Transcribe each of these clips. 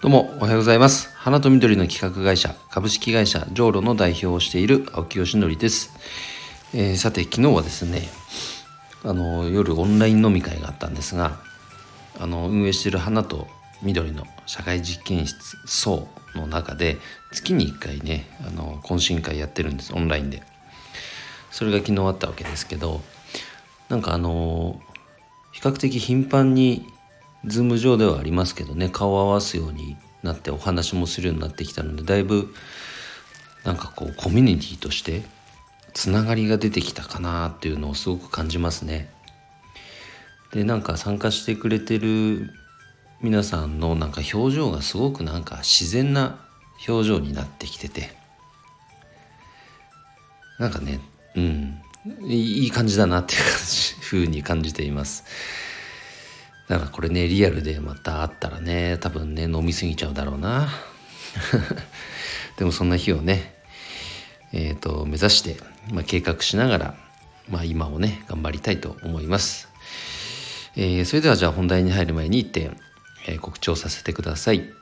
どうもおはようございます。花と緑の企画会社株式会社ジョーロの代表をしている青木よしのりです、えー、さて昨日はですねあの夜オンライン飲み会があったんですがあの運営している花と緑の社会実験室層の中で月に1回ねあの懇親会やってるんですオンラインで。それが昨日あったわけですけどなんかあの比較的頻繁にズーム上ではありますけどね顔を合わすようになってお話もするようになってきたのでだいぶなんかこうコミュニティとしてつながりが出てきたかなっていうのをすごく感じますね。でなんか参加してくれてる皆さんのなんか表情がすごくなんか自然な表情になってきててなんかねうんいい感じだなっていう感じ風に感じています。だからこれねリアルでまた会ったらね多分ね飲み過ぎちゃうだろうな。でもそんな日をねえっ、ー、と目指して、まあ、計画しながら、まあ、今をね頑張りたいと思います、えー、それではじゃあ本題に入る前に1点、えー、告知をさせてください。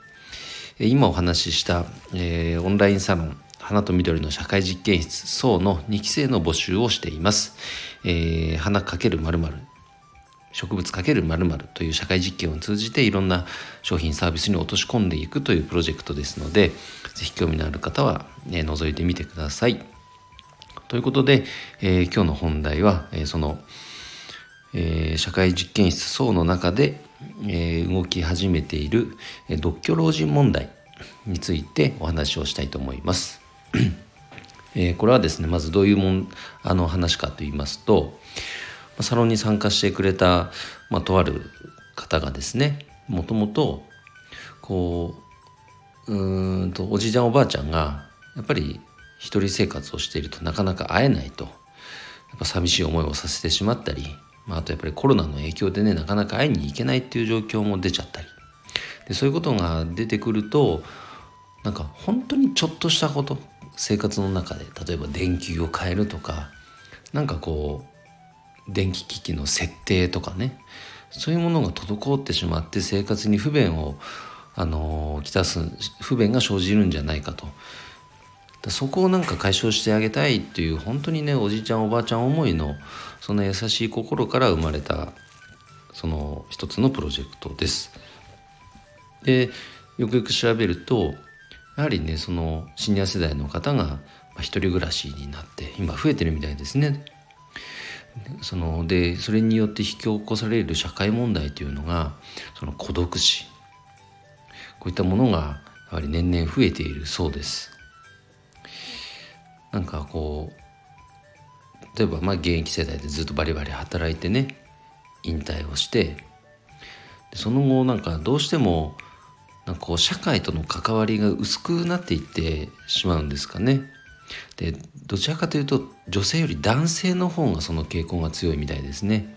今お話しした、えー、オンラインサロン花と緑の社会実験室層の2期生の募集をしています。えー、花かける〇〇植物×〇〇という社会実験を通じていろんな商品サービスに落とし込んでいくというプロジェクトですので是非興味のある方は、ね、覗いてみてください。ということで、えー、今日の本題は、えー、その、えー、社会実験室層の中で、え動き始めている、え独居老人問題についてお話をしたいと思います。えこれはですねまずどういうもんあの話かと言いますと、サロンに参加してくれた、まあ、とある方がですねもともとこううんとおじいちゃんおばあちゃんがやっぱり一人生活をしているとなかなか会えないとやっぱ寂しい思いをさせてしまったり、まあ、あとやっぱりコロナの影響でねなかなか会いに行けないっていう状況も出ちゃったり。でそういうことが出てくるとなんか本当にちょっとしたこと生活の中で例えば電球を変えるとかなんかこう電気機器の設定とかねそういうものが滞ってしまって生活に不便をあのきたす不便が生じるんじゃないかとそこをなんか解消してあげたいっていう本当にねおじいちゃんおばあちゃん思いのその優しい心から生まれたその一つのプロジェクトです。でよくよく調べるとやはりねそのシニア世代の方が一人暮らしになって今増えてるみたいですねそのでそれによって引き起こされる社会問題というのがその孤独死こういったものがやはり年々増えているそうです。なんかこう例えばまあ現役世代でずっとバリバリ働いてね引退をしてその後なんかどうしてもなんかこう社会との関わりが薄くなっていってしまうんですかね。でどちらかというと女性より男性の方がその傾向が強いみたいですね。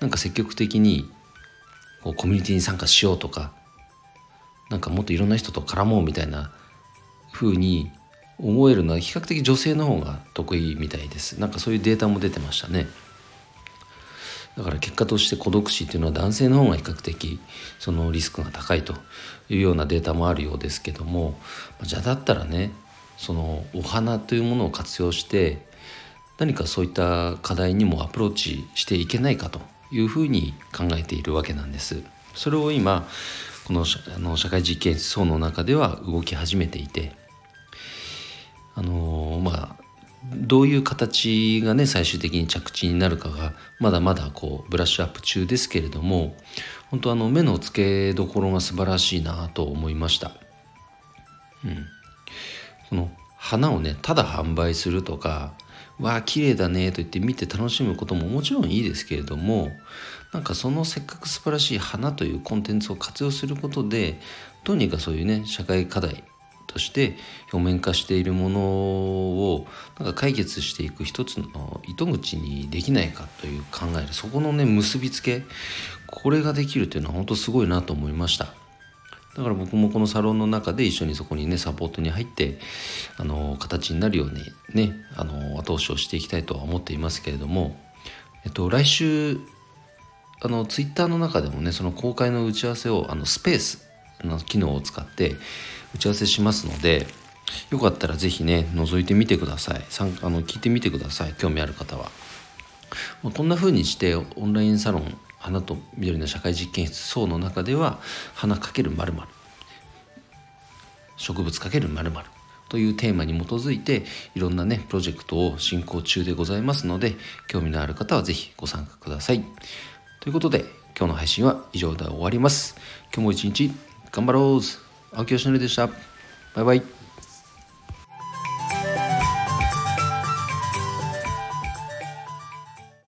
なんか積極的にこうコミュニティに参加しようとかなんかもっといろんな人と絡もうみたいな風に思えるのは比較的女性の方が得意みたいです。なんかそういうデータも出てましたね。だから結果として孤独死っていうのは男性の方が比較的そのリスクが高いというようなデータもあるようですけどもじゃあだったらねそのお花というものを活用して何かそういった課題にもアプローチしていけないかというふうに考えているわけなんです。それを今このあの社会実験室層の中では動き始めていてあのまあどういう形がね最終的に着地になるかがまだまだこうブラッシュアップ中ですけれども本当あの目の付けどころが素晴らしいなと思いました。うんこの花をねただ販売するとかわあ綺麗だねと言って見て楽しむことももちろんいいですけれどもなんかそのせっかく素晴らしい花というコンテンツを活用することでどうにかそういうね社会課題として表面化しているものをなんか解決していく一つの糸口にできないかという考えるそこのね結びつけこれができるというのは本当すごいなと思いました。だから僕もこのサロンの中で一緒にそこにねサポートに入ってあの形になるようにねあの後押しをしていきたいとは思っていますけれども、えっと、来週あのツイッターの中でもねその公開の打ち合わせをあのスペースの機能を使って打ち合わせしますのでよかったら是非ね覗いてみてください参あの聞いてみてください興味ある方は。まあ、こんな風にしてオンラインサロン花と緑の社会実験室層の中では花かけるまる植物かけるまるというテーマに基づいていろんなねプロジェクトを進行中でございますので興味のある方は是非ご参加ください。ということで今日の配信は以上で終わります。今日も一日頑張ろう青木よしのりでした。バイバイ。